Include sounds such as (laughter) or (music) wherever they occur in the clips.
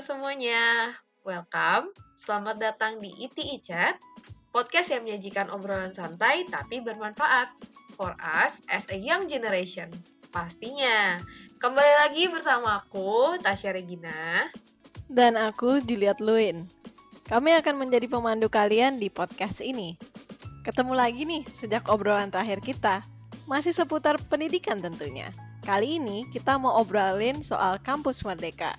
semuanya? Welcome, selamat datang di ITI Chat, podcast yang menyajikan obrolan santai tapi bermanfaat for us as a young generation. Pastinya. Kembali lagi bersama aku, Tasya Regina. Dan aku, Juliet Luin. Kami akan menjadi pemandu kalian di podcast ini. Ketemu lagi nih sejak obrolan terakhir kita. Masih seputar pendidikan tentunya. Kali ini kita mau obrolin soal kampus Merdeka.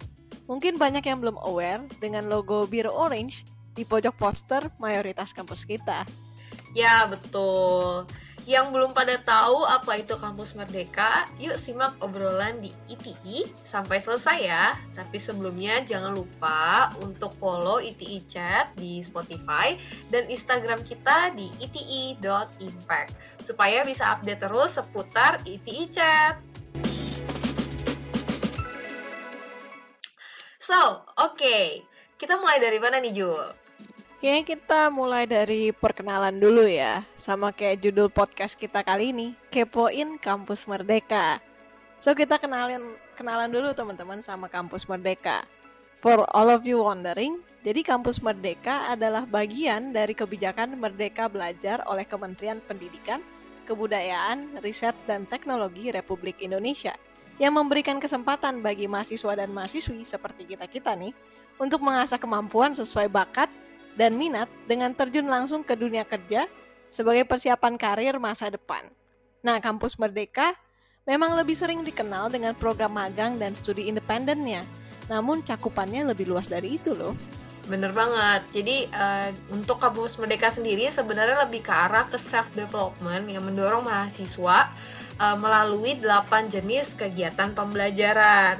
Mungkin banyak yang belum aware dengan logo biru orange di pojok poster mayoritas kampus kita. Ya, betul. Yang belum pada tahu apa itu kampus Merdeka, yuk simak obrolan di ITI sampai selesai ya. Tapi sebelumnya jangan lupa untuk follow ITI Chat di Spotify dan Instagram kita di iti.impact supaya bisa update terus seputar ITI Chat. So, oke. Okay. Kita mulai dari mana nih, Jul? Kayaknya kita mulai dari perkenalan dulu ya. Sama kayak judul podcast kita kali ini, Kepoin Kampus Merdeka. So, kita kenalin kenalan dulu teman-teman sama Kampus Merdeka. For all of you wondering, jadi Kampus Merdeka adalah bagian dari kebijakan Merdeka Belajar oleh Kementerian Pendidikan, Kebudayaan, Riset, dan Teknologi Republik Indonesia – yang memberikan kesempatan bagi mahasiswa dan mahasiswi seperti kita-kita nih untuk mengasah kemampuan sesuai bakat dan minat dengan terjun langsung ke dunia kerja sebagai persiapan karir masa depan. Nah, kampus Merdeka memang lebih sering dikenal dengan program magang dan studi independennya, namun cakupannya lebih luas dari itu loh. Bener banget. Jadi uh, untuk kampus Merdeka sendiri sebenarnya lebih ke arah ke self development yang mendorong mahasiswa uh, melalui delapan jenis kegiatan pembelajaran.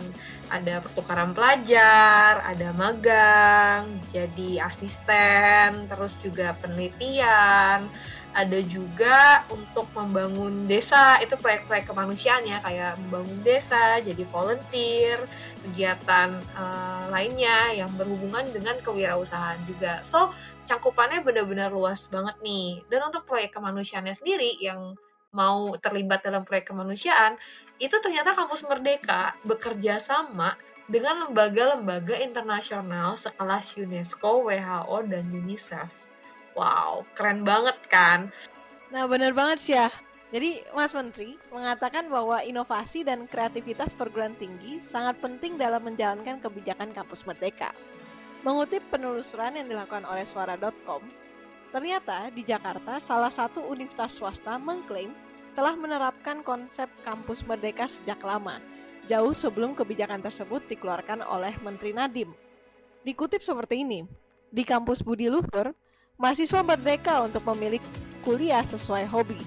Ada pertukaran pelajar, ada magang, jadi asisten, terus juga penelitian, ada juga untuk membangun desa itu proyek-proyek kemanusiaan ya kayak membangun desa jadi volunteer kegiatan uh, lainnya yang berhubungan dengan kewirausahaan juga. So cakupannya benar-benar luas banget nih. Dan untuk proyek kemanusiaannya sendiri yang mau terlibat dalam proyek kemanusiaan, itu ternyata kampus Merdeka bekerja sama dengan lembaga-lembaga internasional sekelas UNESCO, WHO, dan UNICEF. Wow, keren banget kan? Nah, bener banget sih ya. Jadi, Mas Menteri mengatakan bahwa inovasi dan kreativitas perguruan tinggi sangat penting dalam menjalankan kebijakan kampus Merdeka. Mengutip penelusuran yang dilakukan oleh suara.com, Ternyata di Jakarta salah satu universitas swasta mengklaim telah menerapkan konsep kampus merdeka sejak lama, jauh sebelum kebijakan tersebut dikeluarkan oleh Menteri Nadiem. Dikutip seperti ini, di kampus Budi Luhur, mahasiswa merdeka untuk memilih kuliah sesuai hobi.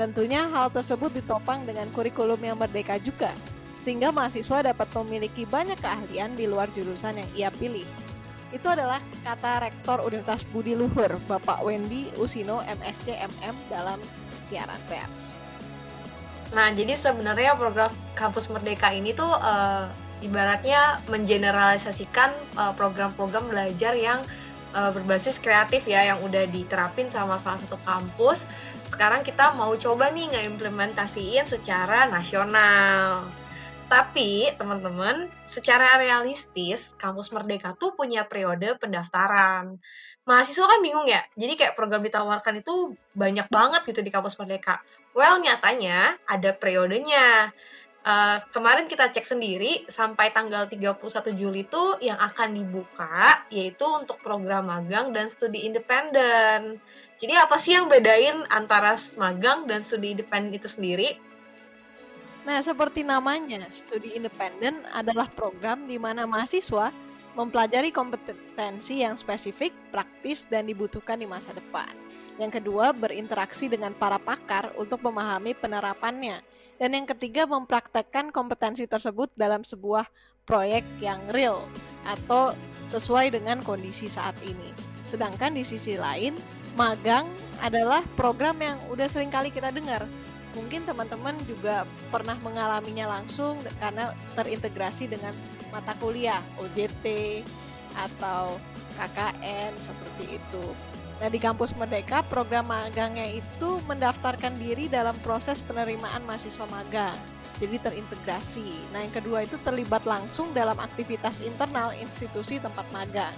Tentunya hal tersebut ditopang dengan kurikulum yang merdeka juga, sehingga mahasiswa dapat memiliki banyak keahlian di luar jurusan yang ia pilih itu adalah kata Rektor Universitas Budi Luhur, Bapak Wendy Usino MSc MM dalam siaran pers. Nah, jadi sebenarnya program Kampus Merdeka ini tuh uh, ibaratnya mengeneralisasikan uh, program-program belajar yang uh, berbasis kreatif ya yang udah diterapin sama salah satu kampus. Sekarang kita mau coba nih ngeimplementasiin secara nasional. Tapi teman-teman, secara realistis, kampus Merdeka tuh punya periode pendaftaran. Mahasiswa kan bingung ya, jadi kayak program ditawarkan itu banyak banget gitu di kampus Merdeka. Well, nyatanya ada periodenya. Uh, kemarin kita cek sendiri, sampai tanggal 31 Juli itu yang akan dibuka, yaitu untuk program magang dan studi independen. Jadi apa sih yang bedain antara magang dan studi independen itu sendiri? Nah, seperti namanya, studi independen adalah program di mana mahasiswa mempelajari kompetensi yang spesifik, praktis, dan dibutuhkan di masa depan. Yang kedua, berinteraksi dengan para pakar untuk memahami penerapannya. Dan yang ketiga, mempraktekkan kompetensi tersebut dalam sebuah proyek yang real atau sesuai dengan kondisi saat ini. Sedangkan di sisi lain, magang adalah program yang udah sering kali kita dengar, mungkin teman-teman juga pernah mengalaminya langsung karena terintegrasi dengan mata kuliah OJT atau KKN seperti itu. Nah, di kampus Merdeka, program magangnya itu mendaftarkan diri dalam proses penerimaan mahasiswa magang. jadi terintegrasi. Nah, yang kedua itu terlibat langsung dalam aktivitas internal institusi tempat magang.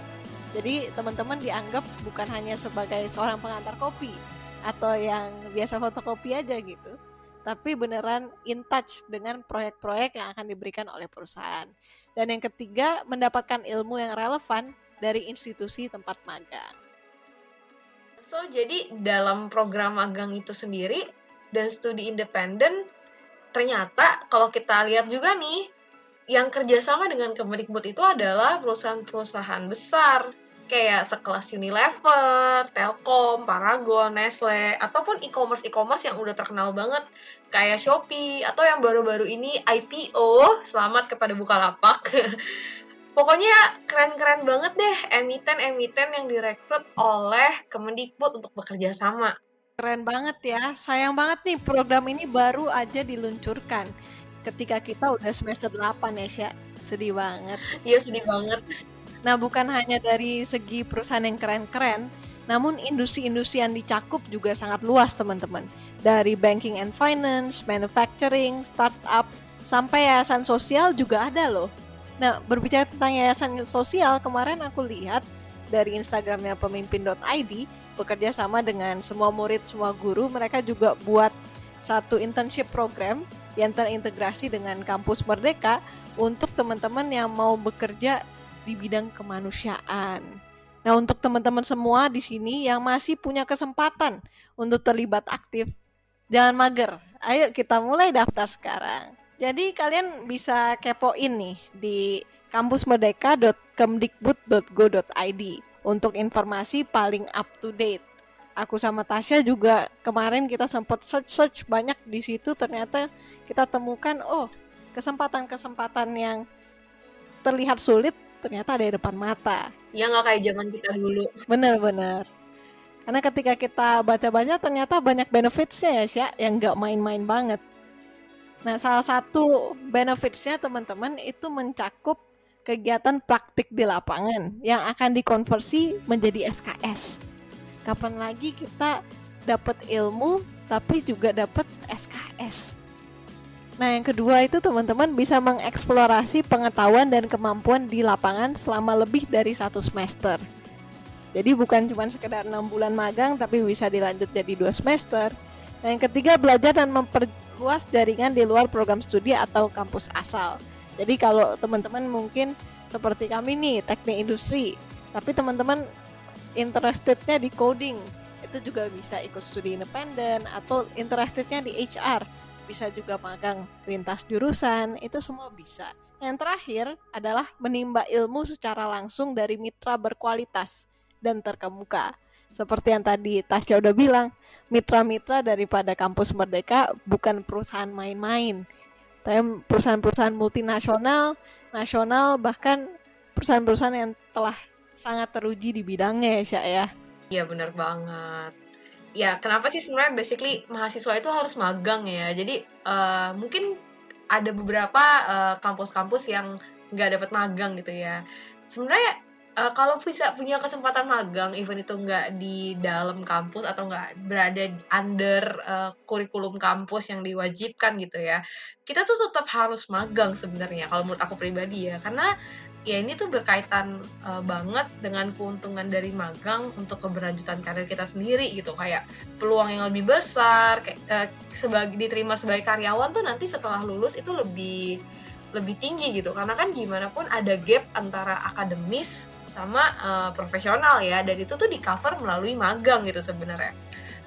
Jadi, teman-teman dianggap bukan hanya sebagai seorang pengantar kopi atau yang biasa fotokopi aja gitu, tapi beneran in touch dengan proyek-proyek yang akan diberikan oleh perusahaan. Dan yang ketiga, mendapatkan ilmu yang relevan dari institusi tempat magang. So, jadi dalam program magang itu sendiri dan studi independen ternyata kalau kita lihat juga nih yang kerjasama dengan Kemendikbud itu adalah perusahaan-perusahaan besar kayak sekelas Unilever, Telkom, Paragon, Nestle, ataupun e-commerce e-commerce yang udah terkenal banget kayak Shopee atau yang baru-baru ini IPO, selamat kepada Bukalapak. (laughs) Pokoknya keren-keren banget deh emiten-emiten yang direkrut oleh Kemendikbud untuk bekerja sama. Keren banget ya. Sayang banget nih program ini baru aja diluncurkan ketika kita udah semester 8 ya, Sya. Sedih banget. Iya, sedih banget. Nah, bukan hanya dari segi perusahaan yang keren-keren, namun industri-industri yang dicakup juga sangat luas, teman-teman. Dari banking and finance, manufacturing, startup, sampai yayasan sosial juga ada loh. Nah, berbicara tentang yayasan sosial, kemarin aku lihat dari Instagramnya pemimpin.id, bekerja sama dengan semua murid, semua guru, mereka juga buat satu internship program yang terintegrasi dengan kampus Merdeka untuk teman-teman yang mau bekerja di bidang kemanusiaan. Nah, untuk teman-teman semua di sini yang masih punya kesempatan untuk terlibat aktif, jangan mager. Ayo kita mulai daftar sekarang. Jadi kalian bisa kepoin nih di kampusmerdeka.kemdikbud.go.id untuk informasi paling up to date. Aku sama Tasya juga kemarin kita sempat search-search banyak di situ ternyata kita temukan oh kesempatan-kesempatan yang terlihat sulit ternyata ada di depan mata. Ya nggak kayak zaman kita dulu. Bener-bener. Karena ketika kita baca-baca ternyata banyak benefitsnya ya Sya yang nggak main-main banget. Nah salah satu benefitsnya teman-teman itu mencakup kegiatan praktik di lapangan yang akan dikonversi menjadi SKS. Kapan lagi kita dapat ilmu tapi juga dapat SKS. Nah, yang kedua itu teman-teman bisa mengeksplorasi pengetahuan dan kemampuan di lapangan selama lebih dari satu semester. Jadi bukan cuma sekedar enam bulan magang, tapi bisa dilanjut jadi dua semester. Nah, yang ketiga belajar dan memperluas jaringan di luar program studi atau kampus asal. Jadi kalau teman-teman mungkin seperti kami nih teknik industri, tapi teman-teman interestednya di coding, itu juga bisa ikut studi independen atau interestednya di HR, bisa juga magang lintas jurusan, itu semua bisa. Yang terakhir adalah menimba ilmu secara langsung dari mitra berkualitas dan terkemuka. Seperti yang tadi Tasya udah bilang, mitra-mitra daripada kampus Merdeka bukan perusahaan main-main tapi perusahaan-perusahaan multinasional, nasional, bahkan perusahaan-perusahaan yang telah sangat teruji di bidangnya ya, Sya ya. Iya benar banget. Ya kenapa sih sebenarnya basically mahasiswa itu harus magang ya. Jadi uh, mungkin ada beberapa eh, kampus-kampus uh, yang nggak dapat magang gitu ya. Sebenarnya uh, kalau bisa punya kesempatan magang, even itu nggak di dalam kampus atau nggak berada under uh, kurikulum kampus yang diwajibkan gitu ya, kita tuh tetap harus magang sebenarnya kalau menurut aku pribadi ya karena ya ini tuh berkaitan uh, banget dengan keuntungan dari magang untuk keberlanjutan karir kita sendiri gitu. Kayak peluang yang lebih besar kayak uh, sebagai diterima sebagai karyawan tuh nanti setelah lulus itu lebih lebih tinggi gitu. Karena kan gimana pun ada gap antara akademis sama uh, profesional ya. Dan itu tuh di cover melalui magang gitu sebenarnya.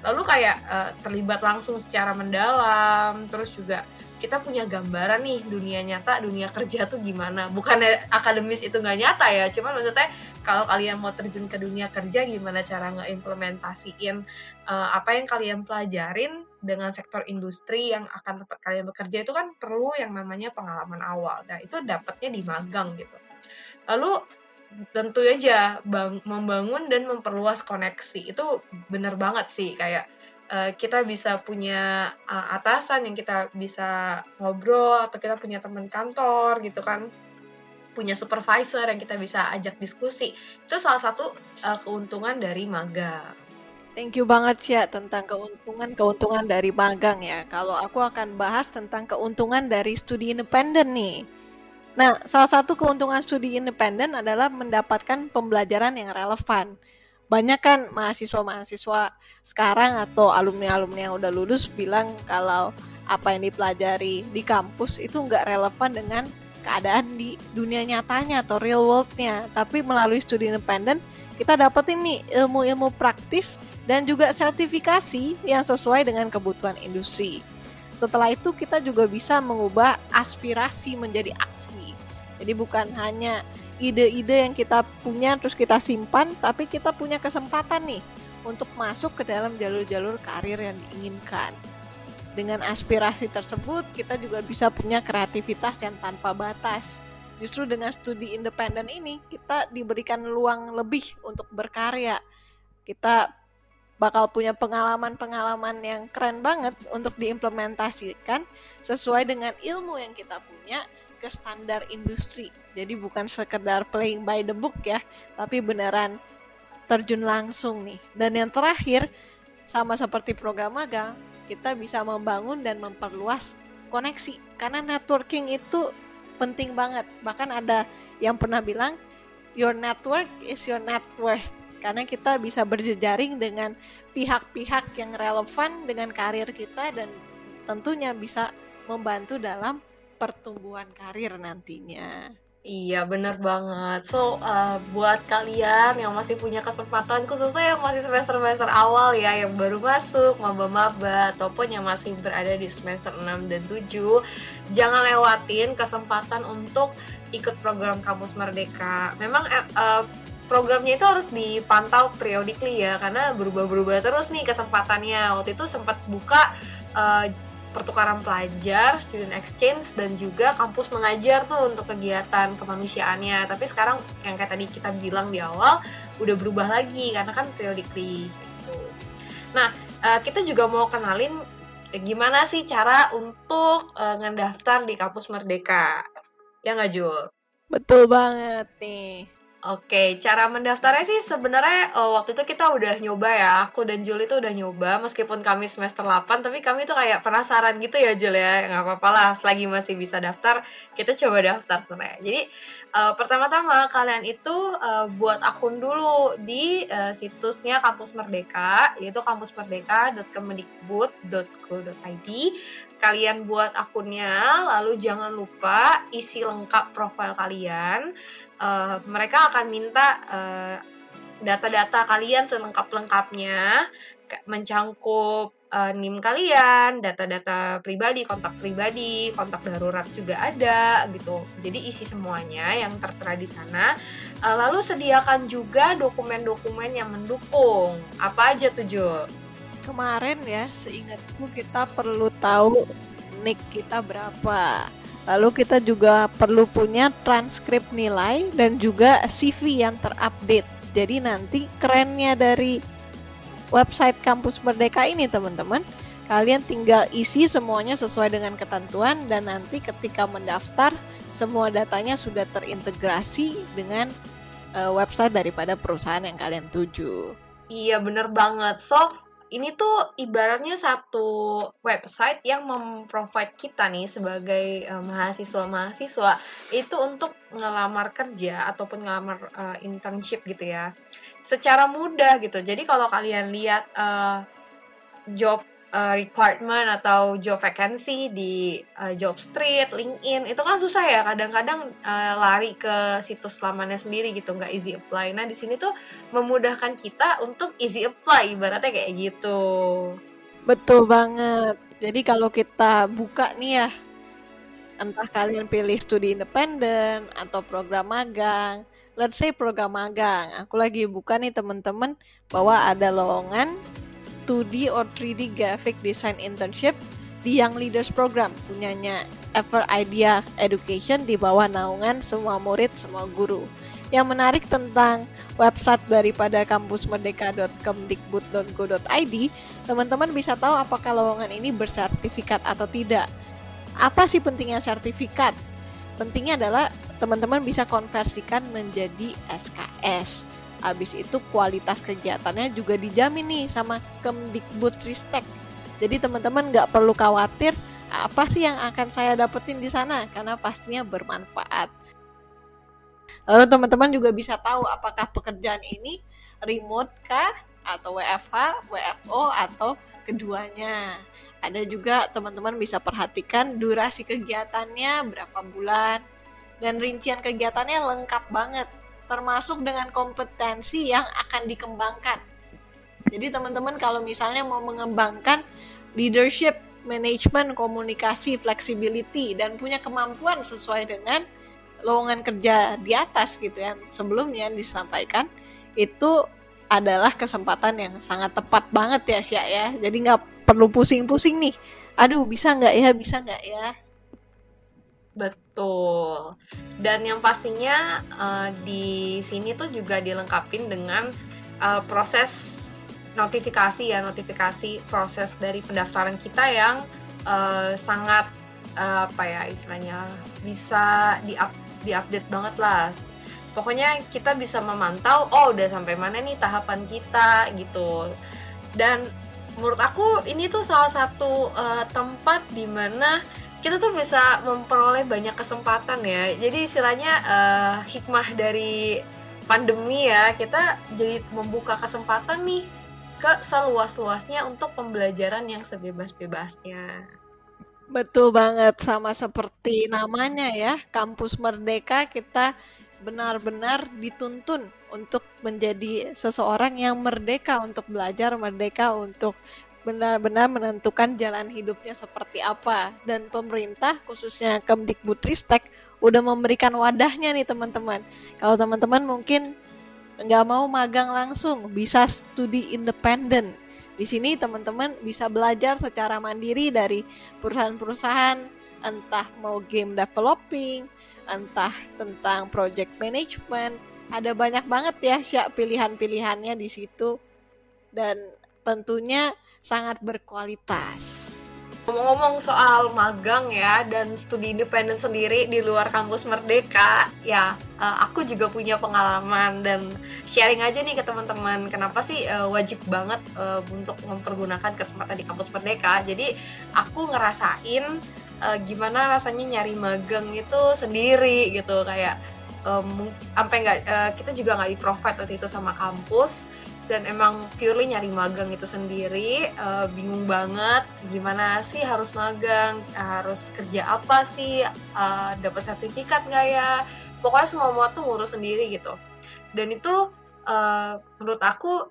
Lalu kayak uh, terlibat langsung secara mendalam terus juga kita punya gambaran nih dunia nyata dunia kerja tuh gimana. Bukan akademis itu nggak nyata ya cuman maksudnya kalau kalian mau terjun ke dunia kerja gimana cara ngeimplementasiin uh, apa yang kalian pelajarin dengan sektor industri yang akan tempat kalian bekerja itu kan perlu yang namanya pengalaman awal. Nah itu dapatnya di magang gitu. Lalu tentu aja bang, membangun dan memperluas koneksi. Itu benar banget sih kayak uh, kita bisa punya uh, atasan yang kita bisa ngobrol atau kita punya teman kantor gitu kan punya supervisor yang kita bisa ajak diskusi itu salah satu uh, keuntungan dari magang Thank you banget sih ya tentang keuntungan-keuntungan dari magang ya. Kalau aku akan bahas tentang keuntungan dari studi independen nih. Nah, salah satu keuntungan studi independen adalah mendapatkan pembelajaran yang relevan. Banyak kan mahasiswa-mahasiswa sekarang atau alumni-alumni yang udah lulus bilang kalau apa yang dipelajari di kampus itu nggak relevan dengan keadaan di dunia nyatanya atau real worldnya. Tapi melalui studi independen kita dapat ini ilmu-ilmu praktis dan juga sertifikasi yang sesuai dengan kebutuhan industri. Setelah itu kita juga bisa mengubah aspirasi menjadi aksi. Jadi bukan hanya ide-ide yang kita punya terus kita simpan, tapi kita punya kesempatan nih untuk masuk ke dalam jalur-jalur karir yang diinginkan. Dengan aspirasi tersebut, kita juga bisa punya kreativitas yang tanpa batas. Justru dengan studi independen ini, kita diberikan luang lebih untuk berkarya. Kita bakal punya pengalaman-pengalaman yang keren banget untuk diimplementasikan sesuai dengan ilmu yang kita punya ke standar industri. Jadi bukan sekedar playing by the book ya, tapi beneran terjun langsung nih. Dan yang terakhir, sama seperti program magang, kita bisa membangun dan memperluas koneksi. Karena networking itu penting banget. Bahkan ada yang pernah bilang, your network is your net worth karena kita bisa berjejaring dengan pihak-pihak yang relevan dengan karir kita dan tentunya bisa membantu dalam pertumbuhan karir nantinya. Iya bener banget. So uh, buat kalian yang masih punya kesempatan khususnya yang masih semester-semester awal ya yang baru masuk maba-maba ataupun yang masih berada di semester 6 dan 7 jangan lewatin kesempatan untuk ikut program kampus merdeka. Memang uh, programnya itu harus dipantau periodically ya karena berubah-berubah terus nih kesempatannya waktu itu sempat buka uh, pertukaran pelajar, student exchange dan juga kampus mengajar tuh untuk kegiatan kemanusiaannya. Tapi sekarang yang kayak tadi kita bilang di awal udah berubah lagi karena kan periodically gitu. Nah, uh, kita juga mau kenalin eh, gimana sih cara untuk uh, ngedaftar di kampus Merdeka. Ya nggak Jul? Betul banget nih. Oke, cara mendaftarnya sih sebenarnya oh, waktu itu kita udah nyoba ya. Aku dan Juli itu udah nyoba meskipun kami semester 8 tapi kami tuh kayak penasaran gitu ya Jul ya. Nggak apa-apa lah selagi masih bisa daftar, kita coba daftar sebenarnya. Jadi uh, pertama-tama kalian itu uh, buat akun dulu di uh, situsnya Kampus Merdeka yaitu kampusmerdeka.kemendikbud.go.id kalian buat akunnya lalu jangan lupa isi lengkap profil kalian uh, mereka akan minta uh, data-data kalian selengkap-lengkapnya mencangkup uh, NIM kalian, data-data pribadi, kontak pribadi, kontak darurat juga ada gitu. Jadi isi semuanya yang tertera di sana. Uh, lalu sediakan juga dokumen-dokumen yang mendukung. Apa aja tuh Kemarin ya, seingatku kita perlu tahu NIK kita berapa Lalu kita juga perlu punya transkrip nilai dan juga CV yang terupdate. Jadi nanti kerennya dari website kampus Merdeka ini teman-teman, kalian tinggal isi semuanya sesuai dengan ketentuan dan nanti ketika mendaftar semua datanya sudah terintegrasi dengan uh, website daripada perusahaan yang kalian tuju. Iya bener banget. So ini tuh ibaratnya satu website yang memprovide kita nih sebagai uh, mahasiswa-mahasiswa itu untuk ngelamar kerja ataupun ngelamar uh, internship gitu ya secara mudah gitu. Jadi kalau kalian lihat uh, job uh, requirement atau job vacancy di uh, job street, LinkedIn itu kan susah ya kadang-kadang uh, lari ke situs lamannya sendiri gitu nggak easy apply. Nah di sini tuh memudahkan kita untuk easy apply ibaratnya kayak gitu. Betul banget. Jadi kalau kita buka nih ya entah kalian pilih studi independen atau program magang. Let's say program magang. Aku lagi buka nih teman-teman bahwa ada lowongan 2D or 3D graphic design internship di Young Leaders Program punyanya Ever Idea Education di bawah naungan semua murid, semua guru. Yang menarik tentang website daripada kampusmerdeka.kemdikbud.go.id, teman-teman bisa tahu apakah lowongan ini bersertifikat atau tidak. Apa sih pentingnya sertifikat? Pentingnya adalah teman-teman bisa konversikan menjadi SKS Abis itu kualitas kegiatannya juga dijamin nih sama Kemdikbudristek. Jadi teman-teman nggak perlu khawatir apa sih yang akan saya dapetin di sana karena pastinya bermanfaat. Lalu teman-teman juga bisa tahu apakah pekerjaan ini remote kah atau WFH, WFO atau keduanya. Ada juga teman-teman bisa perhatikan durasi kegiatannya berapa bulan dan rincian kegiatannya lengkap banget termasuk dengan kompetensi yang akan dikembangkan. Jadi teman-teman kalau misalnya mau mengembangkan leadership, management, komunikasi, flexibility dan punya kemampuan sesuai dengan lowongan kerja di atas gitu ya sebelumnya disampaikan itu adalah kesempatan yang sangat tepat banget ya Sya ya. Jadi nggak perlu pusing-pusing nih. Aduh bisa nggak ya bisa nggak ya? Betul dan yang pastinya uh, di sini tuh juga dilengkapin dengan uh, proses notifikasi ya notifikasi proses dari pendaftaran kita yang uh, sangat uh, apa ya istilahnya bisa di up diupdate banget lah. Pokoknya kita bisa memantau oh udah sampai mana nih tahapan kita gitu. Dan menurut aku ini tuh salah satu uh, tempat di mana kita tuh bisa memperoleh banyak kesempatan ya jadi istilahnya uh, hikmah dari pandemi ya kita jadi membuka kesempatan nih ke seluas-luasnya untuk pembelajaran yang sebebas-bebasnya. Betul banget sama seperti namanya ya, Kampus Merdeka kita benar-benar dituntun untuk menjadi seseorang yang merdeka untuk belajar, merdeka untuk benar-benar menentukan jalan hidupnya seperti apa. Dan pemerintah khususnya Kemdikbudristek udah memberikan wadahnya nih teman-teman. Kalau teman-teman mungkin nggak mau magang langsung, bisa studi independen di sini teman-teman bisa belajar secara mandiri dari perusahaan-perusahaan entah mau game developing, entah tentang project management. Ada banyak banget ya siap pilihan-pilihannya di situ dan tentunya sangat berkualitas. Ngomong-ngomong soal magang ya dan studi independen sendiri di luar kampus Merdeka, ya uh, aku juga punya pengalaman dan sharing aja nih ke teman-teman. Kenapa sih uh, wajib banget uh, untuk mempergunakan kesempatan di kampus Merdeka? Jadi aku ngerasain gimana rasanya nyari magang itu sendiri gitu kayak um, sampai nggak kita juga nggak di provide waktu itu sama kampus dan emang purely nyari magang itu sendiri uh, bingung banget gimana sih harus magang harus kerja apa sih uh, dapat sertifikat nggak ya? Pokoknya semua semua tuh ngurus sendiri gitu. Dan itu uh, menurut aku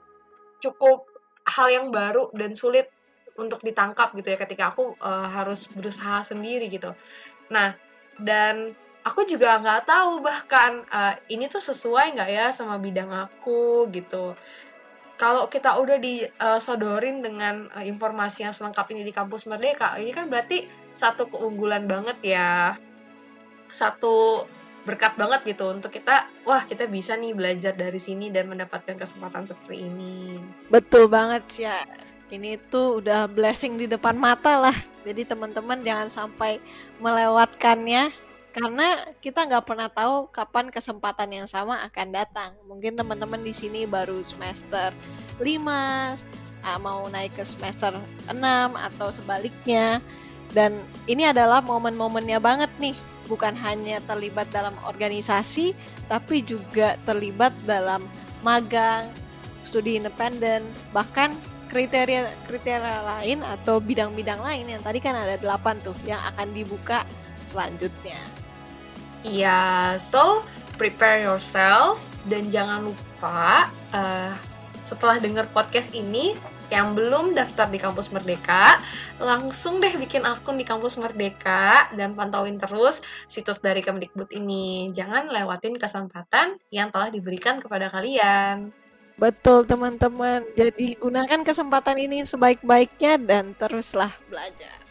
cukup hal yang baru dan sulit untuk ditangkap gitu ya ketika aku uh, harus berusaha sendiri gitu. Nah dan aku juga nggak tahu bahkan uh, ini tuh sesuai nggak ya sama bidang aku gitu kalau kita udah disodorin dengan uh, informasi yang selengkap ini di kampus Merdeka, ini kan berarti satu keunggulan banget ya. Satu berkat banget gitu untuk kita, wah kita bisa nih belajar dari sini dan mendapatkan kesempatan seperti ini. Betul banget ya. Ini tuh udah blessing di depan mata lah. Jadi teman-teman jangan sampai melewatkannya karena kita nggak pernah tahu kapan kesempatan yang sama akan datang. Mungkin teman-teman di sini baru semester 5, ah, mau naik ke semester 6 atau sebaliknya. Dan ini adalah momen-momennya banget nih, bukan hanya terlibat dalam organisasi, tapi juga terlibat dalam magang, studi independen, bahkan kriteria kriteria lain atau bidang-bidang lain yang tadi kan ada delapan tuh yang akan dibuka selanjutnya. Iya, so prepare yourself dan jangan lupa uh, setelah dengar podcast ini yang belum daftar di kampus Merdeka, langsung deh bikin akun di kampus Merdeka dan pantauin terus situs dari Kemdikbud ini. Jangan lewatin kesempatan yang telah diberikan kepada kalian. Betul teman-teman, jadi gunakan kesempatan ini sebaik-baiknya dan teruslah belajar.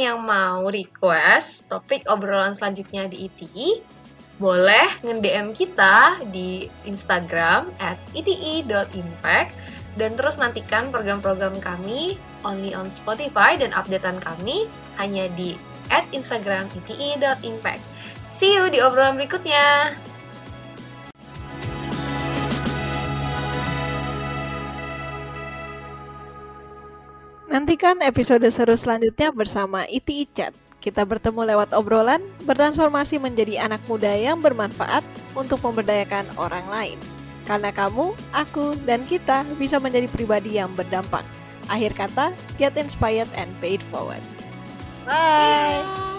Yang mau request topik obrolan selanjutnya di ITI, boleh nge-DM kita di Instagram at iti.impact dan terus nantikan program-program kami only on Spotify dan updatean kami hanya di at Instagram iti.impact. See you di obrolan berikutnya. Nantikan episode seru selanjutnya bersama Iti Icat. Kita bertemu lewat obrolan, bertransformasi menjadi anak muda yang bermanfaat untuk memberdayakan orang lain. Karena kamu, aku, dan kita bisa menjadi pribadi yang berdampak. Akhir kata, get inspired and paid forward. Bye! Yeah.